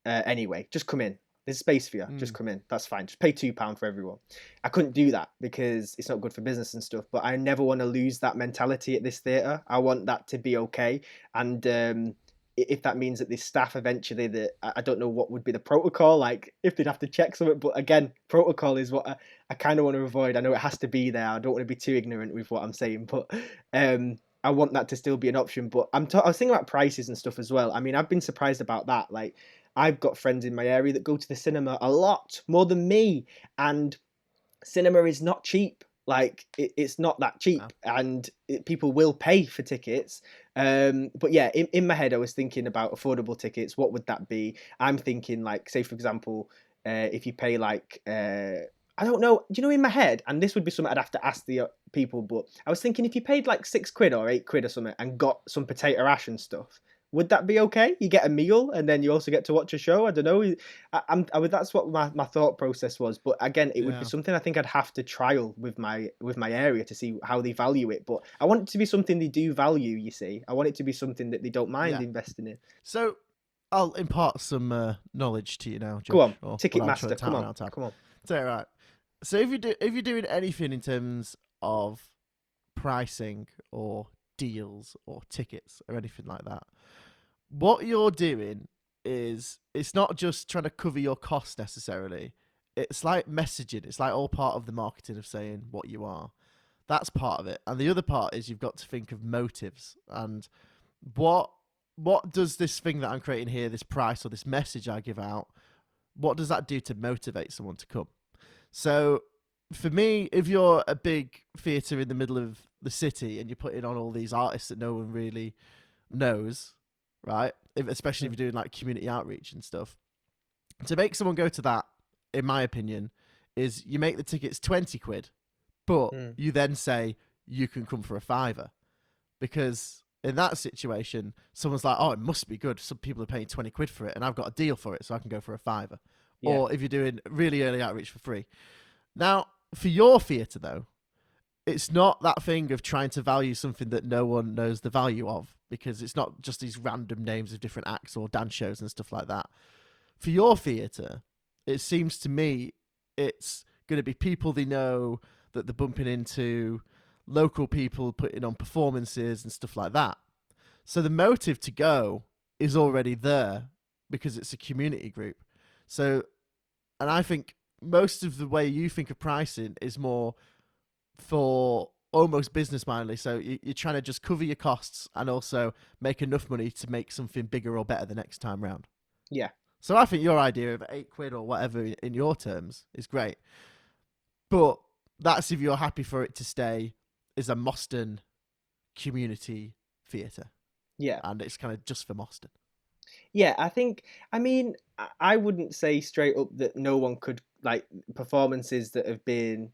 Uh, anyway, just come in. There's space for you. Just Mm. come in. That's fine. Just pay two pound for everyone. I couldn't do that because it's not good for business and stuff. But I never want to lose that mentality at this theatre. I want that to be okay. And um, if that means that the staff eventually, that I I don't know what would be the protocol, like if they'd have to check something. But again, protocol is what I, I kind of want to avoid. I know it has to be there. I don't want to be too ignorant with what I'm saying, but um, I want that to still be an option. But I'm ta- I was thinking about prices and stuff as well. I mean, I've been surprised about that. Like, I've got friends in my area that go to the cinema a lot more than me, and cinema is not cheap. Like, it, it's not that cheap, and it, people will pay for tickets. Um, but yeah, in, in my head, I was thinking about affordable tickets. What would that be? I'm thinking, like, say, for example, uh, if you pay like uh, I don't know. Do you know in my head? And this would be something I'd have to ask the people. But I was thinking if you paid like six quid or eight quid or something and got some potato ash and stuff, would that be okay? You get a meal and then you also get to watch a show. I don't know. I, I'm, I, that's what my, my thought process was. But again, it would Yeah. be something I think I'd have to trial with my with my area to see how they value it. But I want it to be something they do value. You see, I want it to be something that they don't mind Yeah. investing in. So I'll impart some uh, knowledge to you now. Go on, Josh, what I'm Ticketmaster. Come on, come on. Right. So if you do if you're doing anything in terms of pricing or deals or tickets or anything like that, what you're doing is it's not just trying to cover your costs necessarily. It's like messaging. It's like all part of the marketing of saying what you are. That's part of it. And the other part is you've got to think of motives and what what does this thing that I'm creating here, this price or this message I give out, what does that do to motivate someone to come? So for me, if you're a big theatre in the middle of the city and you're putting on all these artists that no one really knows, right? If, especially if you're doing like community outreach and stuff, to make someone go to that, in my opinion, is you make the tickets 20 quid, but Mm. you then say you can come for a fiver. Because in that situation, someone's like, oh, it must be good. Some people are paying 20 quid for it, and I've got a deal for it, so I can go for a fiver Yeah. or if you're doing really early outreach for free. Now, for your theatre though, it's not that thing of trying to value something that no one knows the value of because it's not just these random names of different acts or dance shows and stuff like that. For your theatre, it seems to me it's going to be people they know that they're bumping into, local people putting on performances and stuff like that. So the motive to go is already there because it's a community group. So, and I think most of the way you think of pricing is more for almost business mindedly. So you- you're trying to just cover your costs and also make enough money to make something bigger or better the next time round. Yeah. So I think your idea of eight quid or whatever in- your terms is great, but that's if you're happy for it to stay as a Moston community theatre, Yeah. and it's kind of just for Moston. Yeah, I think. I mean, I wouldn't say straight up that no one could like performances that have been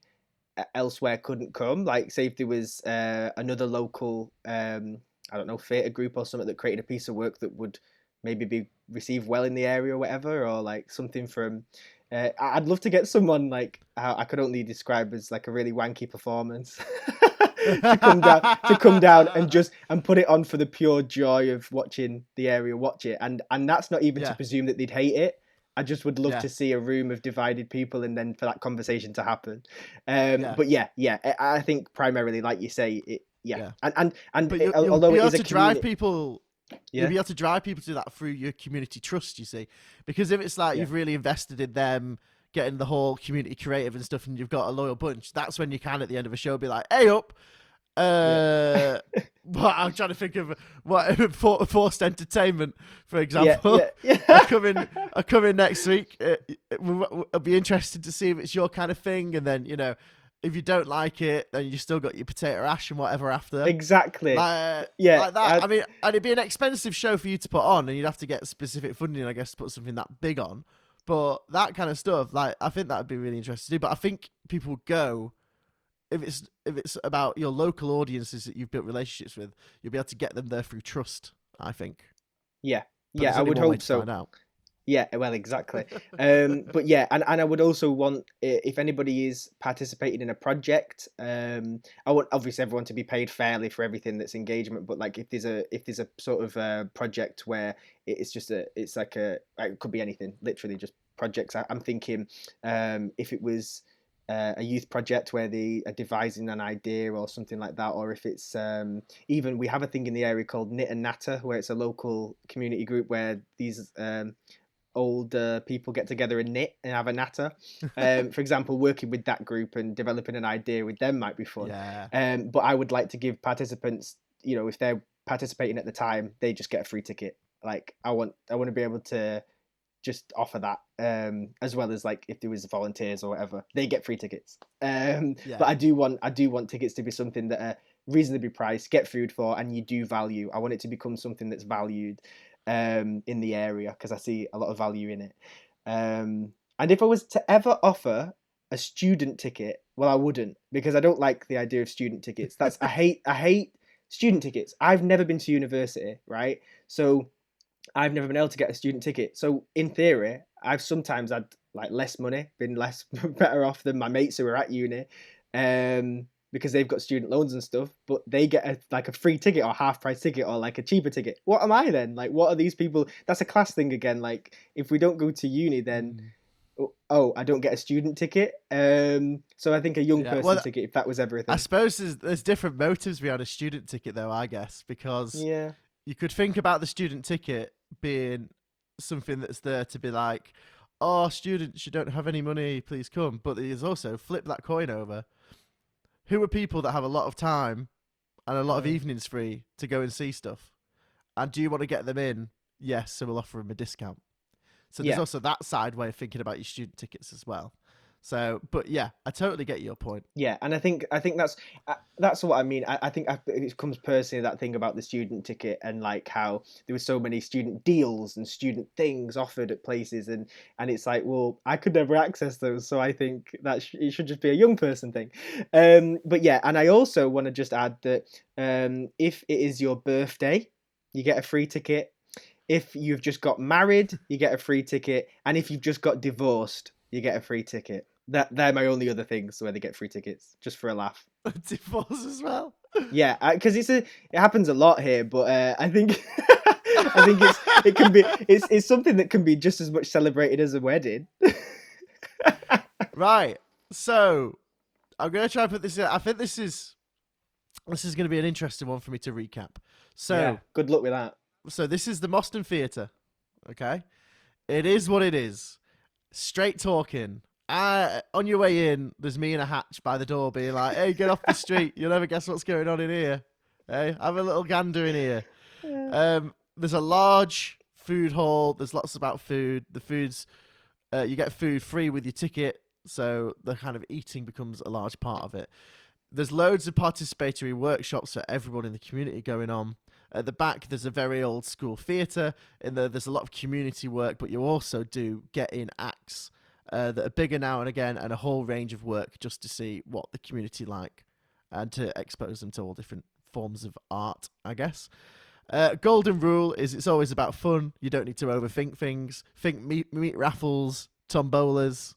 elsewhere couldn't come. Like, say if there was uh, another local, um, I don't know, theatre group or something that created a piece of work that would maybe be received well in the area or whatever, or like something from. Uh, I'd love to get someone like how I could only describe as like a really wanky performance to come down to come down and just and put it on for the pure joy of watching the area watch it and and that's not even Yeah. to presume that they'd hate it i just would love Yeah. to see a room of divided people and then for that conversation to happen um Yeah. but yeah yeah I, I think primarily like you say it yeah, Yeah. and and and But it- you'll, you'll although be able to drive community people. Yeah. You'll be able to drive people to that through your community trust. You see, because if it's like you've really invested in them, getting the whole community creative and stuff, and you've got a loyal bunch, that's when you can at the end of a show be like, "Hey up." Uh, what I'm trying to think of what for, Forced Entertainment, for yeah, example. yeah, I yeah. come in, I come in next week. Uh, it- we- we- I'll be interested to see if it's your kind of thing, and then you know, if you don't like it, then you still got your potato ash and whatever after. exactly Like, Yeah, like that. I- I, mean, and it'd be an expensive show for you to put on, and you'd have to get specific funding, I guess, to put something that big on. But that kind of stuff, like, I think that'd be really interesting to do. But I think people would go if it's if it's about your local audiences that you've built relationships with, you'll be able to get them there through trust. I think. yeah But yeah i would hope so. Yeah, well, exactly. um, but yeah, and, and I would also want if anybody is participating in a project, um, I want obviously everyone to be paid fairly for everything that's engagement. But like if there's a if there's a sort of uh project where it's just a it's like a it could be anything, literally just projects. I, I'm thinking um, if it was. Uh, a youth project where they are devising an idea or something like that, or if it's um, even we have a thing in the area called Knit and Natter, where it's a local community group where these um, old uh, people get together and knit and have a natter. Um, for example, working with that group and developing an idea with them might be fun. Yeah. Um, but I would like to give participants, you know, if they're participating at the time, they just get a free ticket. Like I want, I want to be able to just offer that, um, as well as like if there was volunteers or whatever, they get free tickets. Um, Yeah. But I do want, I do want tickets to be something that are reasonably priced, get food for, and you do value. I want it to become something that's valued um, in the area because I see a lot of value in it. Um, and if I was to ever offer a student ticket, well, I wouldn't because I don't like the idea of student tickets. That's I hate I hate student tickets. I've never been to university, right? So I've never been able to get a student ticket. So in theory, I've sometimes had like less money, been less better off than my mates who are at uni, um, because they've got student loans and stuff. But they get a, like a free ticket or half price ticket or like a cheaper ticket. What am I then? Like, what are these people? That's a class thing again. Like, if we don't go to uni, then oh, oh I don't get a student ticket. Um, so I think a young Yeah, person well, ticket, if that was everything. I suppose there's, there's different motives behind a student ticket, though. I guess because yeah, you could think about the student ticket being something that's there to be like, oh, students, you don't have any money, please come. But there's also flip that coin over. Who are people that have a lot of time and a lot of evenings free to go and see stuff? And do you want to get them in? Yes, so we'll offer them a discount. So there's Yeah. also that side way of thinking about your student tickets as well. So, but yeah, I totally get your point. Yeah, and I think I think that's uh, that's what I mean. I, I think I, it comes personally that thing about the student ticket and like how there were so many student deals and student things offered at places, and and it's like, well, I could never access those, so I think that sh- it should just be a young person thing. Um, but yeah, and I also want to just add that um, if it is your birthday, you get a free ticket. If you've just got married, you get a free ticket, and if you've just got divorced, you get a free ticket. That they're my only other things where they get free tickets, just for a laugh. Divorce as well. Yeah, because it's a it happens a lot here, but uh, I think I think it's it can be it's it's something that can be just as much celebrated as a wedding. Right. So I'm gonna try and put this in. I think this is this is gonna be an interesting one for me to recap. So yeah, good luck with that. so this is the Moston Theatre. Okay. It is what it is. Straight talking. Uh, on your way in, there's me in a hatch by the door being like, hey, get off the street. You'll never guess what's going on in here. Hey, have a little gander in here. Um, there's a large food hall. There's lots about food. The food's uh, you get food free with your ticket, so the kind of eating becomes a large part of it. There's loads of participatory workshops for everyone in the community going on. At the back, there's a very old school theatre. In there, there's a lot of community work, but you also do get in acts uh, that are bigger now and again, and a whole range of work just to see what the community like and to expose them to all different forms of art, I guess. Uh, golden rule is it's always about fun. You don't need to overthink things. Think meat, meat raffles, tombolas.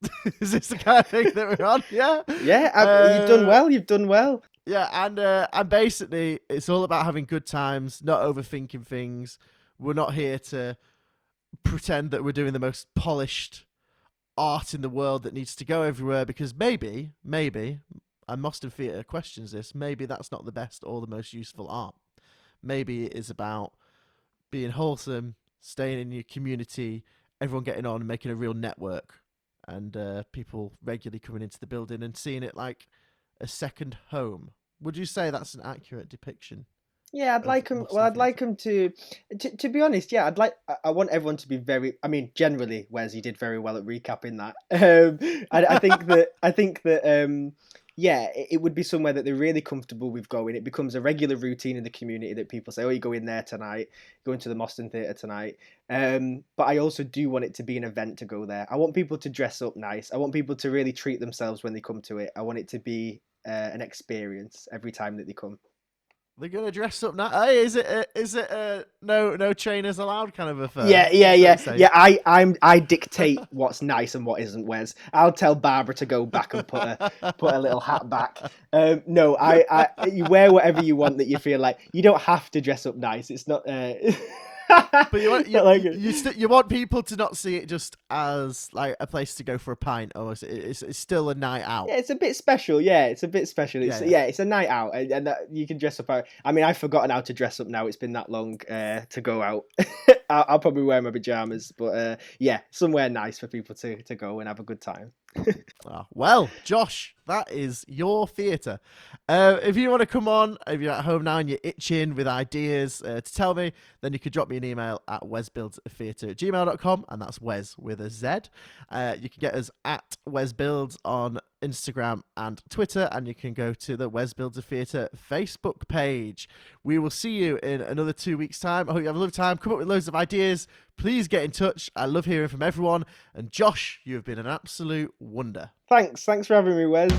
is this the kind of thing that we're on? Yeah. Yeah, I, you've done Uh, well. You've done well. Yeah, and uh, and basically, it's all about having good times, not overthinking things. We're not here to pretend that we're doing the most polished art in the world that needs to go everywhere because maybe, maybe, and Moston Theatre questions this, maybe that's not the best or the most useful art. Maybe it is about being wholesome, staying in your community, everyone getting on and making a real network, and uh, people regularly coming into the building and seeing it like a second home. Would you say that's an accurate depiction? Yeah, I'd like him. Well, I'd like him to, to. To be honest, yeah, I'd like. I, want everyone to be very. I mean, generally, Wes, you did very well at recapping that. Um, I, I think that. I think that. Um, yeah, it, it would be somewhere that they're really comfortable with going. It becomes a regular routine in the community that people say, "Oh, you go in there tonight. Go into the Moston Theatre tonight." Um, but I also do want it to be an event to go there. I want people to dress up nice. I want people to really treat themselves when they come to it. I want it to be uh, an experience every time that they come. They're gonna dress up now. Hey, is it a, is it a no no trainers allowed kind of a firm? yeah, yeah, yeah, yeah. I, I'm, I dictate what's nice and what isn't. Wes, I'll tell Barbara to go back and put a put a little hat back. Um, no, I, I, you wear whatever you want that you feel like. You don't have to dress up nice. It's not. Uh... But you want you, like you, st- you want people to not see it just as like a place to go for a pint. or It- it's it's still a night out. Yeah, it's a bit special. Yeah, it's a bit special. It's Yeah, yeah, yeah. it's a night out, and, and that, you can dress up. I mean, I've forgotten how to dress up now. It's been that long uh, to go out. I'll, I'll probably wear my pajamas, but uh, yeah, somewhere nice for people to to go and have a good time. Ah, well, Josh, that is your theatre. Uh, if you want to come on, if you're at home now and you're itching with ideas uh, to tell me, then you could drop me an email at wesbuildstheatre at gmail.com, and that's Wes with a Z. Uh, you can get us at Wesbuilds on Instagram and Twitter, and you can go to the Wes Builds a Theatre Facebook page. We will see you in another two weeks' time. I hope you have a lovely time. Come up with loads of ideas. Please get in touch. I love hearing from everyone. And Josh, you have been an absolute wonder. Thanks, thanks for having me, Wes.